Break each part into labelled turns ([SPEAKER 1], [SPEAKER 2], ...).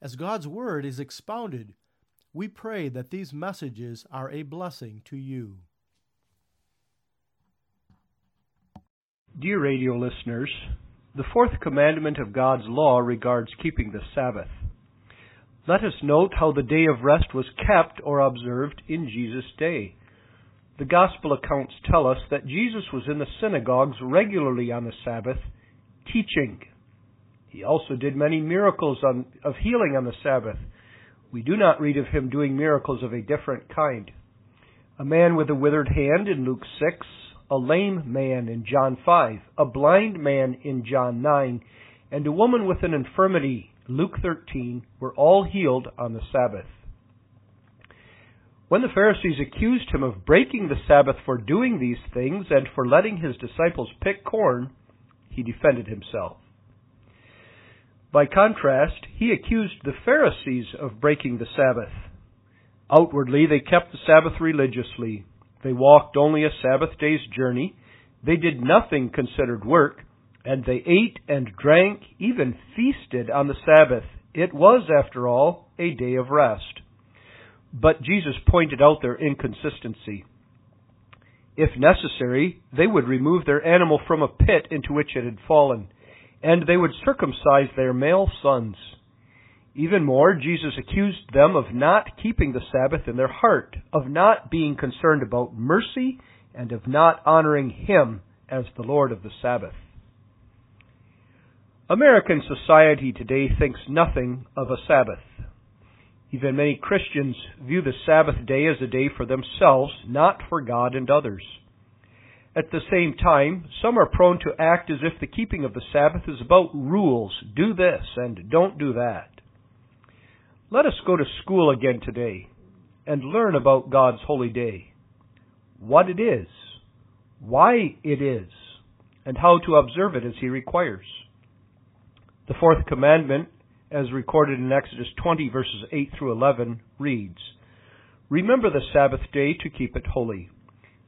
[SPEAKER 1] As God's Word is expounded, we pray that these messages are a blessing to you.
[SPEAKER 2] Dear radio listeners, the fourth commandment of God's law regards keeping the Sabbath. Let us note how the day of rest was kept or observed in Jesus' day. The Gospel accounts tell us that Jesus was in the synagogues regularly on the Sabbath, teaching. He also did many miracles on, of healing on the Sabbath. We do not read of him doing miracles of a different kind. A man with a withered hand in Luke 6, a lame man in John 5, a blind man in John 9, and a woman with an infirmity, Luke 13, were all healed on the Sabbath. When the Pharisees accused him of breaking the Sabbath for doing these things and for letting his disciples pick corn, he defended himself. By contrast, he accused the Pharisees of breaking the Sabbath. Outwardly, they kept the Sabbath religiously. They walked only a Sabbath day's journey. They did nothing considered work, and they ate and drank, even feasted on the Sabbath. It was, after all, a day of rest. But Jesus pointed out their inconsistency. If necessary, they would remove their animal from a pit into which it had fallen and they would circumcise their male sons. Even more, Jesus accused them of not keeping the Sabbath in their heart, of not being concerned about mercy, and of not honoring Him as the Lord of the Sabbath. American society today thinks nothing of a Sabbath. Even many Christians view the Sabbath day as a day for themselves, not for God and others. At the same time, some are prone to act as if the keeping of the Sabbath is about rules do this and don't do that. Let us go to school again today and learn about God's holy day, what it is, why it is, and how to observe it as He requires. The fourth commandment, as recorded in Exodus 20 verses 8 through 11, reads, Remember the Sabbath day to keep it holy.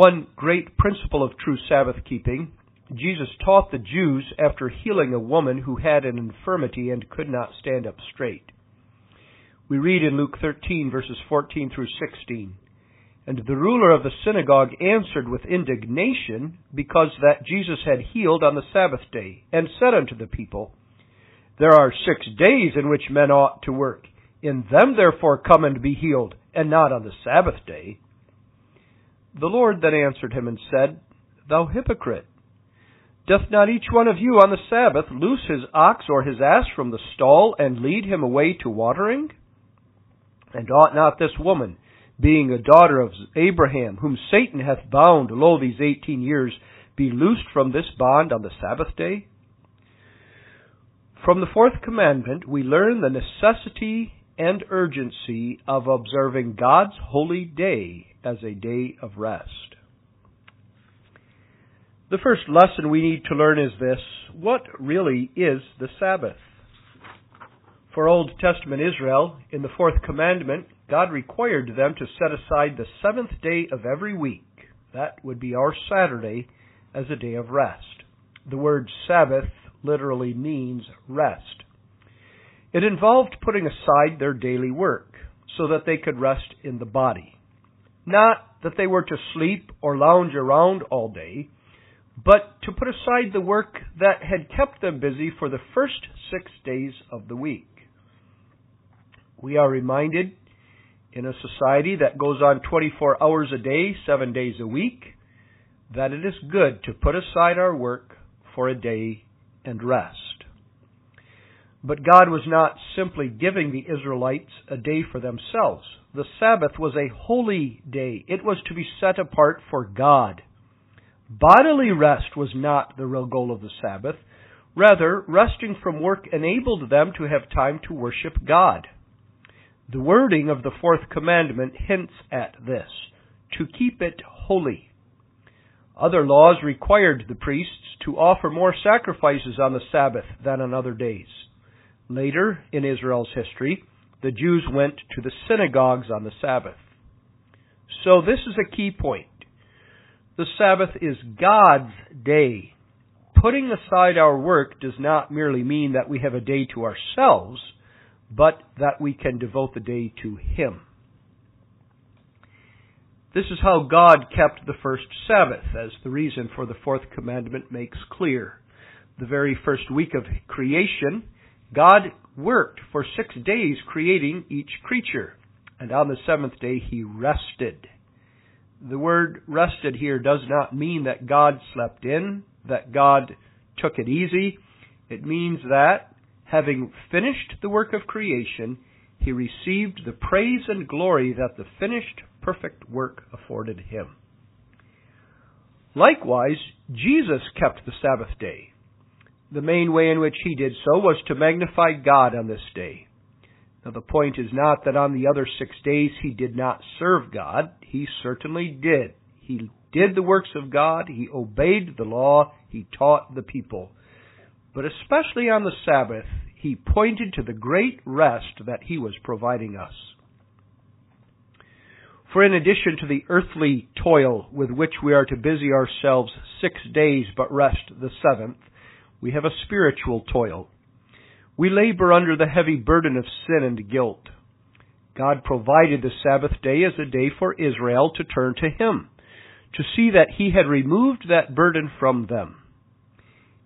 [SPEAKER 2] One great principle of true Sabbath keeping, Jesus taught the Jews after healing a woman who had an infirmity and could not stand up straight. We read in Luke 13 verses 14 through 16, And the ruler of the synagogue answered with indignation because that Jesus had healed on the Sabbath day, and said unto the people, There are six days in which men ought to work. In them therefore come and be healed, and not on the Sabbath day. The Lord then answered him and said, Thou hypocrite! Doth not each one of you on the Sabbath loose his ox or his ass from the stall and lead him away to watering? And ought not this woman, being a daughter of Abraham, whom Satan hath bound, lo, these eighteen years, be loosed from this bond on the Sabbath day? From the fourth commandment, we learn the necessity and urgency of observing God's holy day as a day of rest. The first lesson we need to learn is this what really is the Sabbath? For Old Testament Israel, in the fourth commandment, God required them to set aside the seventh day of every week, that would be our Saturday, as a day of rest. The word Sabbath literally means rest. It involved putting aside their daily work so that they could rest in the body. Not that they were to sleep or lounge around all day, but to put aside the work that had kept them busy for the first six days of the week. We are reminded in a society that goes on 24 hours a day, seven days a week, that it is good to put aside our work for a day and rest. But God was not simply giving the Israelites a day for themselves. The Sabbath was a holy day. It was to be set apart for God. Bodily rest was not the real goal of the Sabbath. Rather, resting from work enabled them to have time to worship God. The wording of the fourth commandment hints at this to keep it holy. Other laws required the priests to offer more sacrifices on the Sabbath than on other days. Later in Israel's history, the Jews went to the synagogues on the Sabbath. So this is a key point. The Sabbath is God's day. Putting aside our work does not merely mean that we have a day to ourselves, but that we can devote the day to Him. This is how God kept the first Sabbath, as the reason for the fourth commandment makes clear. The very first week of creation, God worked for six days creating each creature, and on the seventh day he rested. The word rested here does not mean that God slept in, that God took it easy. It means that, having finished the work of creation, he received the praise and glory that the finished perfect work afforded him. Likewise, Jesus kept the Sabbath day. The main way in which he did so was to magnify God on this day. Now, the point is not that on the other six days he did not serve God. He certainly did. He did the works of God. He obeyed the law. He taught the people. But especially on the Sabbath, he pointed to the great rest that he was providing us. For in addition to the earthly toil with which we are to busy ourselves six days but rest the seventh, we have a spiritual toil. We labor under the heavy burden of sin and guilt. God provided the Sabbath day as a day for Israel to turn to Him, to see that He had removed that burden from them.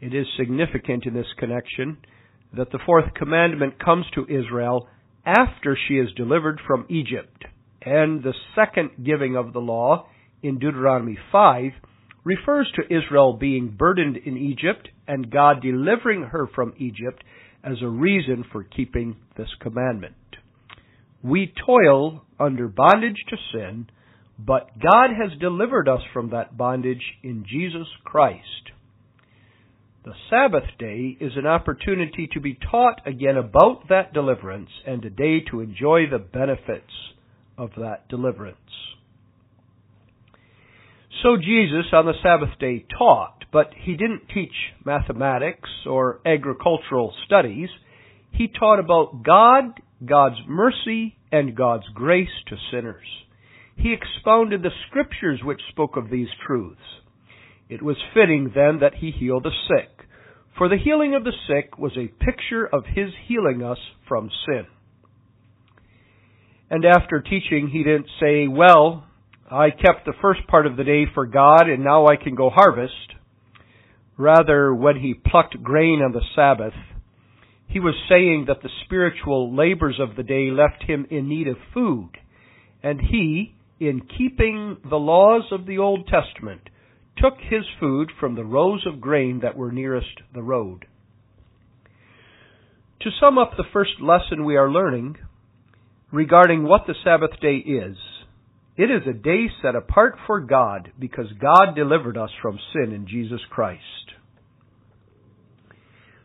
[SPEAKER 2] It is significant in this connection that the fourth commandment comes to Israel after she is delivered from Egypt, and the second giving of the law in Deuteronomy 5 refers to Israel being burdened in Egypt and God delivering her from Egypt as a reason for keeping this commandment. We toil under bondage to sin, but God has delivered us from that bondage in Jesus Christ. The Sabbath day is an opportunity to be taught again about that deliverance and a day to enjoy the benefits of that deliverance. So Jesus on the Sabbath day taught, but he didn't teach mathematics or agricultural studies. He taught about God, God's mercy, and God's grace to sinners. He expounded the scriptures which spoke of these truths. It was fitting then that he heal the sick, for the healing of the sick was a picture of his healing us from sin. And after teaching, he didn't say, Well, I kept the first part of the day for God and now I can go harvest. Rather, when he plucked grain on the Sabbath, he was saying that the spiritual labors of the day left him in need of food, and he, in keeping the laws of the Old Testament, took his food from the rows of grain that were nearest the road. To sum up the first lesson we are learning regarding what the Sabbath day is, it is a day set apart for God because God delivered us from sin in Jesus Christ.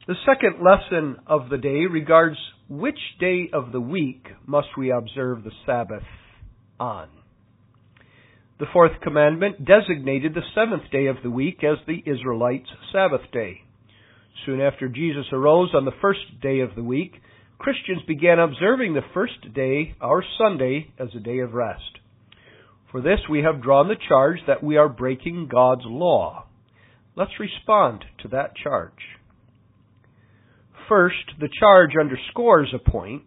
[SPEAKER 2] The second lesson of the day regards which day of the week must we observe the Sabbath on. The fourth commandment designated the seventh day of the week as the Israelites' Sabbath day. Soon after Jesus arose on the first day of the week, Christians began observing the first day, our Sunday, as a day of rest. For this we have drawn the charge that we are breaking God's law. Let's respond to that charge. First, the charge underscores a point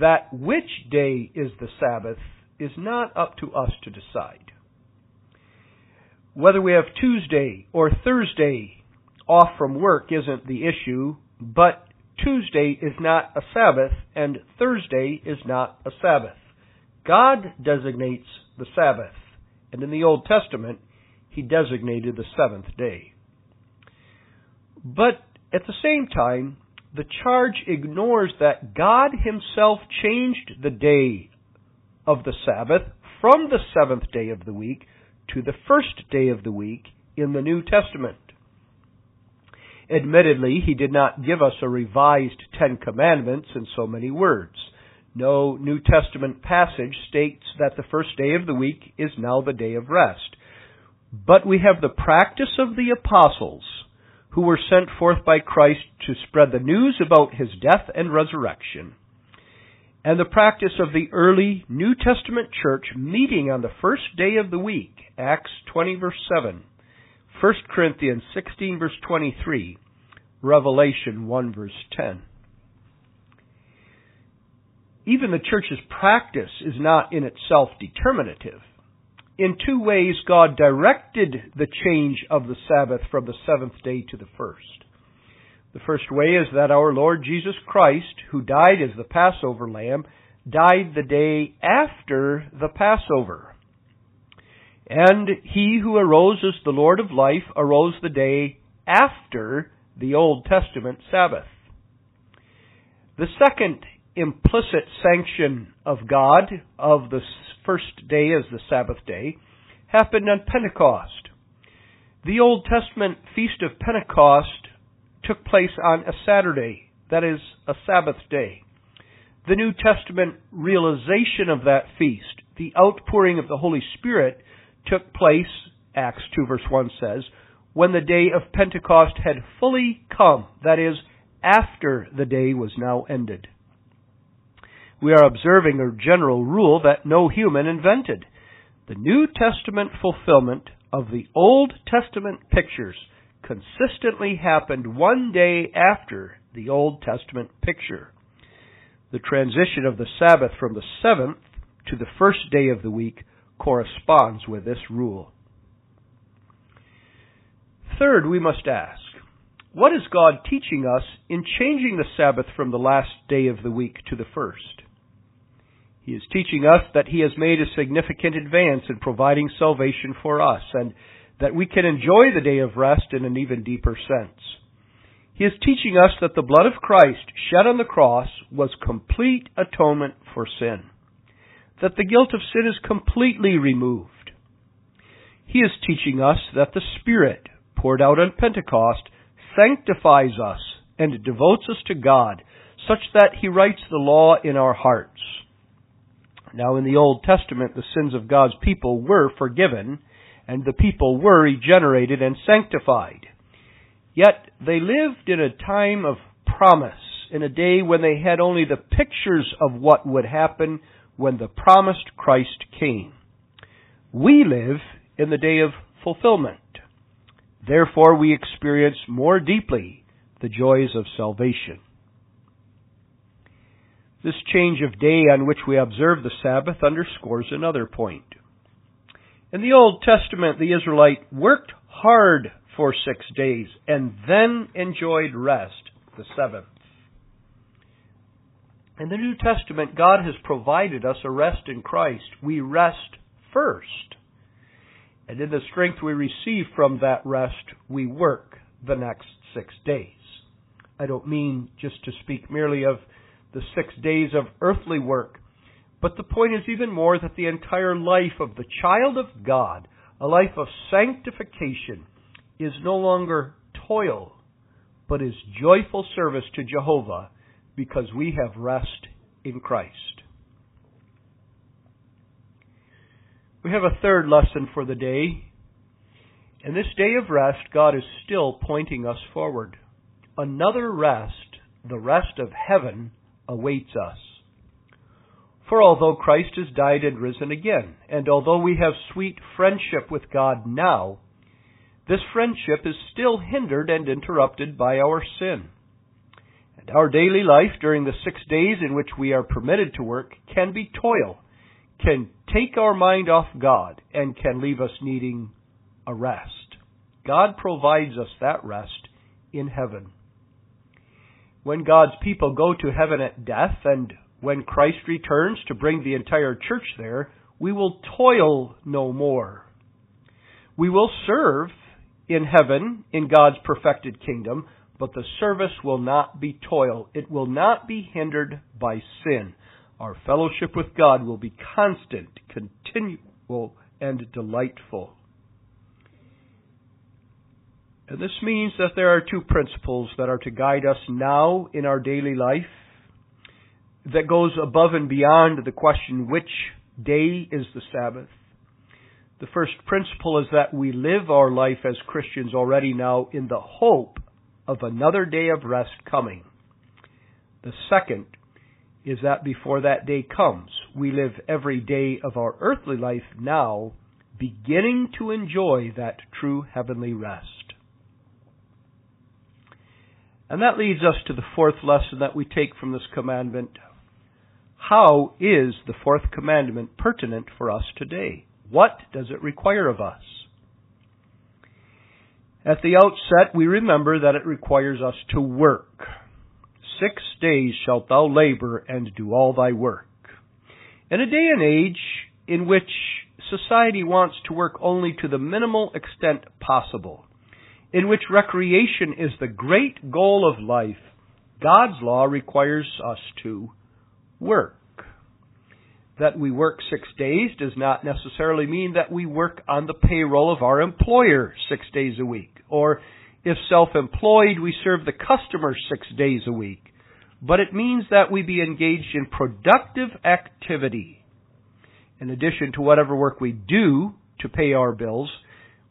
[SPEAKER 2] that which day is the Sabbath is not up to us to decide. Whether we have Tuesday or Thursday off from work isn't the issue, but Tuesday is not a Sabbath and Thursday is not a Sabbath. God designates the Sabbath, and in the Old Testament, He designated the seventh day. But at the same time, the charge ignores that God Himself changed the day of the Sabbath from the seventh day of the week to the first day of the week in the New Testament. Admittedly, he did not give us a revised Ten Commandments in so many words. No New Testament passage states that the first day of the week is now the day of rest. But we have the practice of the apostles who were sent forth by Christ to spread the news about his death and resurrection, and the practice of the early New Testament church meeting on the first day of the week, Acts 20 verse 7, 1 Corinthians 16 verse 23, Revelation 1 verse 10. Even the church's practice is not in itself determinative. In two ways, God directed the change of the Sabbath from the seventh day to the first. The first way is that our Lord Jesus Christ, who died as the Passover lamb, died the day after the Passover. And he who arose as the Lord of life arose the day after the Old Testament Sabbath. The second implicit sanction of God of the first day as the Sabbath day happened on Pentecost. The Old Testament Feast of Pentecost took place on a Saturday, that is, a Sabbath day. The New Testament realization of that feast, the outpouring of the Holy Spirit, took place, Acts 2 verse 1 says, when the day of Pentecost had fully come, that is, after the day was now ended. We are observing a general rule that no human invented. The New Testament fulfillment of the Old Testament pictures consistently happened one day after the Old Testament picture. The transition of the Sabbath from the seventh to the first day of the week corresponds with this rule. Third, we must ask, what is God teaching us in changing the Sabbath from the last day of the week to the first? He is teaching us that He has made a significant advance in providing salvation for us and that we can enjoy the day of rest in an even deeper sense. He is teaching us that the blood of Christ shed on the cross was complete atonement for sin that the guilt of sin is completely removed. He is teaching us that the Spirit, poured out on Pentecost, sanctifies us and devotes us to God, such that He writes the law in our hearts. Now, in the Old Testament, the sins of God's people were forgiven, and the people were regenerated and sanctified. Yet they lived in a time of promise, in a day when they had only the pictures of what would happen when the promised Christ came. We live in the day of fulfillment. Therefore, we experience more deeply the joys of salvation. This change of day on which we observe the Sabbath underscores another point. In the Old Testament, the Israelite worked hard for six days and then enjoyed rest, the seventh. In the New Testament, God has provided us a rest in Christ. We rest first. And in the strength we receive from that rest, we work the next six days. I don't mean just to speak merely of the six days of earthly work, but the point is even more that the entire life of the child of God, a life of sanctification, is no longer toil, but is joyful service to Jehovah because we have rest in Christ. We have a third lesson for the day. In this day of rest, God is still pointing us forward. Another rest, the rest of heaven, awaits us. For although Christ has died and risen again, and although we have sweet friendship with God now, this friendship is still hindered and interrupted by our sin. And our daily life during the six days in which we are permitted to work can be toil, can take our mind off God, and can leave us needing a rest. God provides us that rest in heaven. When God's people go to heaven at death and when Christ returns to bring the entire church there, we will toil no more. We will serve in heaven in God's perfected kingdom, but the service will not be toil. It will not be hindered by sin. Our fellowship with God will be constant, continual, and delightful. And this means that there are two principles that are to guide us now in our daily life that goes above and beyond the question which day is the Sabbath. The first principle is that we live our life as Christians already now in the hope of another day of rest coming. The second is that before that day comes, we live every day of our earthly life now, beginning to enjoy that true heavenly rest. And that leads us to the fourth lesson that we take from this commandment. How is the fourth commandment pertinent for us today? What does it require of us? At the outset, we remember that it requires us to work. Six days shalt thou labor and do all thy work. In a day and age in which society wants to work only to the minimal extent possible, in which recreation is the great goal of life, God's law requires us to work. That we work six days does not necessarily mean that we work on the payroll of our employer six days a week. Or if self-employed, we serve the customer six days a week but it means that we be engaged in productive activity. In addition to whatever work we do to pay our bills,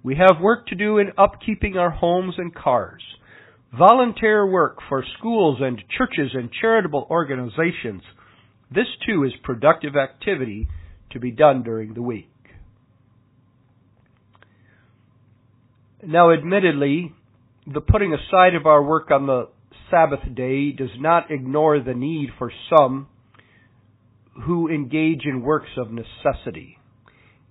[SPEAKER 2] we have work to do in upkeeping our homes and cars. Volunteer work for schools and churches and charitable organizations. This too is productive activity to be done during the week. Now, admittedly, the putting aside of our work on the Sabbath day does not ignore the need for some who engage in works of necessity.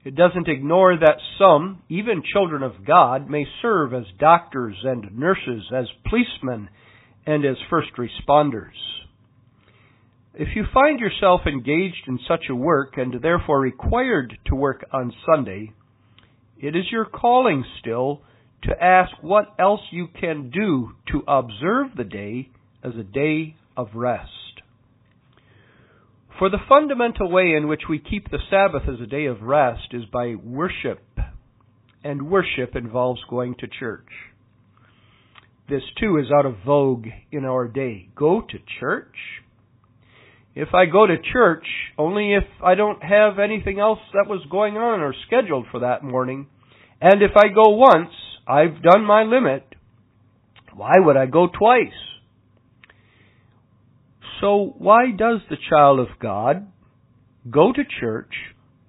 [SPEAKER 2] It doesn't ignore that some, even children of God, may serve as doctors and nurses, as policemen, and as first responders. If you find yourself engaged in such a work and therefore required to work on Sunday, it is your calling still to ask what else you can do to observe the day as a day of rest. For the fundamental way in which we keep the Sabbath as a day of rest is by worship, and worship involves going to church. This too is out of vogue in our day. Go to church? If I go to church, only if I don't have anything else that was going on or scheduled for that morning, and if I go once, I've done my limit. Why would I go twice? So why does the child of God go to church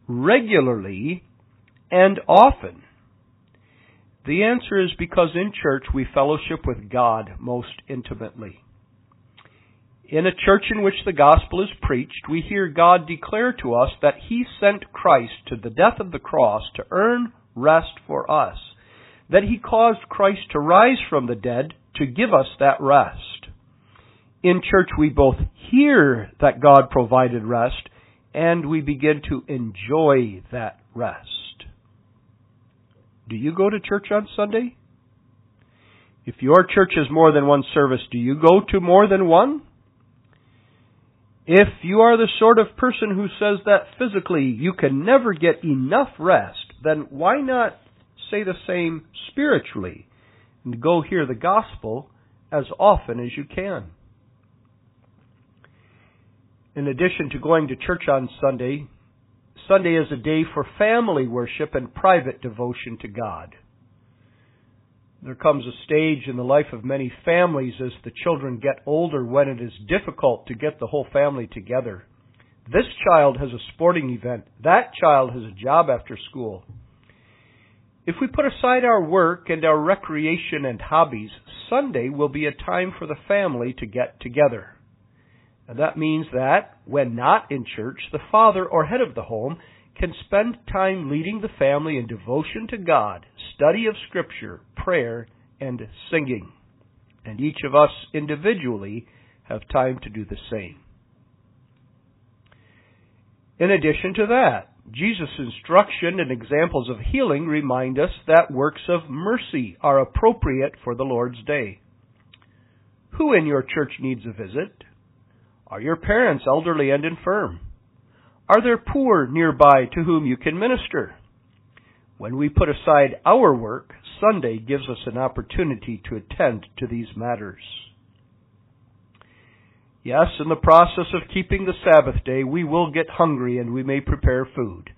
[SPEAKER 2] regularly and often? The answer is because in church we fellowship with God most intimately. In a church in which the gospel is preached, we hear God declare to us that He sent Christ to the death of the cross to earn rest for us that he caused Christ to rise from the dead to give us that rest. In church, we both hear that God provided rest and we begin to enjoy that rest. Do you go to church on Sunday? If your church has more than one service, do you go to more than one? If you are the sort of person who says that physically you can never get enough rest, then why not say the same spiritually and go hear the gospel as often as you can. In addition to going to church on Sunday, Sunday is a day for family worship and private devotion to God. There comes a stage in the life of many families as the children get older when it is difficult to get the whole family together. This child has a sporting event. That child has a job after school. If we put aside our work and our recreation and hobbies, Sunday will be a time for the family to get together. And that means that, when not in church, the father or head of the home can spend time leading the family in devotion to God, study of Scripture, prayer, and singing. and each of us individually have time to do the same. In addition to that, Jesus' instruction and examples of healing remind us that works of mercy are appropriate for the Lord's day. Who in your church needs a visit? Are your parents elderly and infirm? Are there poor nearby to whom you can minister? When we put aside our work, Sunday gives us an opportunity to attend to these matters. Yes, in the process of keeping the Sabbath day, we will get hungry and we may prepare food.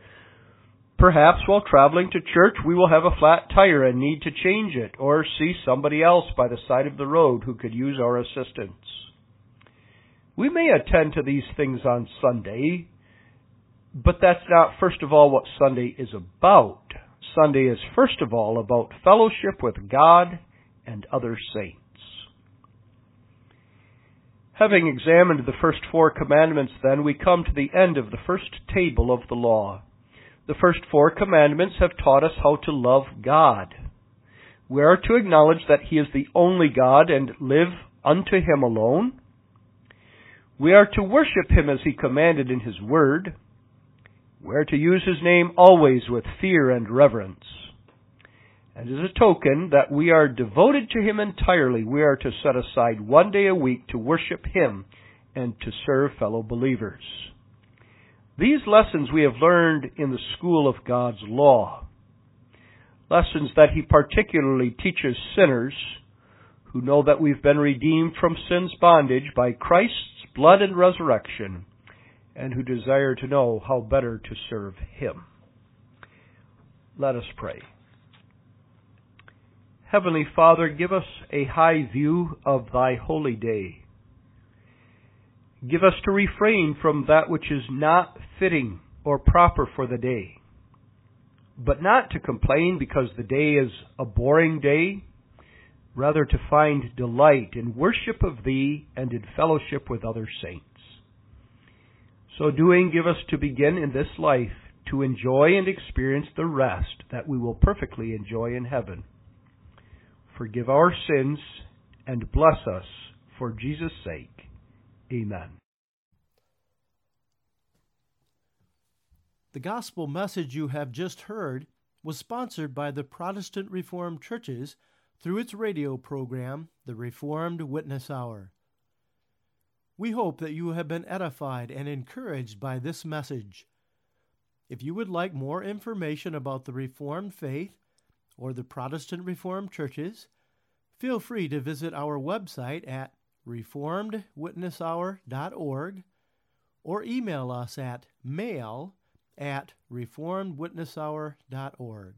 [SPEAKER 2] Perhaps while traveling to church, we will have a flat tire and need to change it, or see somebody else by the side of the road who could use our assistance. We may attend to these things on Sunday, but that's not first of all what Sunday is about. Sunday is first of all about fellowship with God and other saints. Having examined the first four commandments, then, we come to the end of the first table of the law. The first four commandments have taught us how to love God. We are to acknowledge that He is the only God and live unto Him alone. We are to worship Him as He commanded in His Word. We are to use His name always with fear and reverence. And as a token that we are devoted to Him entirely, we are to set aside one day a week to worship Him and to serve fellow believers. These lessons we have learned in the school of God's law. Lessons that He particularly teaches sinners who know that we've been redeemed from sin's bondage by Christ's blood and resurrection and who desire to know how better to serve Him. Let us pray. Heavenly Father, give us a high view of Thy holy day. Give us to refrain from that which is not fitting or proper for the day, but not to complain because the day is a boring day, rather to find delight in worship of Thee and in fellowship with other saints. So doing, give us to begin in this life to enjoy and experience the rest that we will perfectly enjoy in heaven forgive our sins, and bless us for Jesus' sake. Amen.
[SPEAKER 1] The gospel message you have just heard was sponsored by the Protestant Reformed Churches through its radio program, The Reformed Witness Hour. We hope that you have been edified and encouraged by this message. If you would like more information about the Reformed faith, or the Protestant Reformed churches, feel free to visit our website at reformedwitnesshour.org or email us at mail at reformedwitnesshour.org.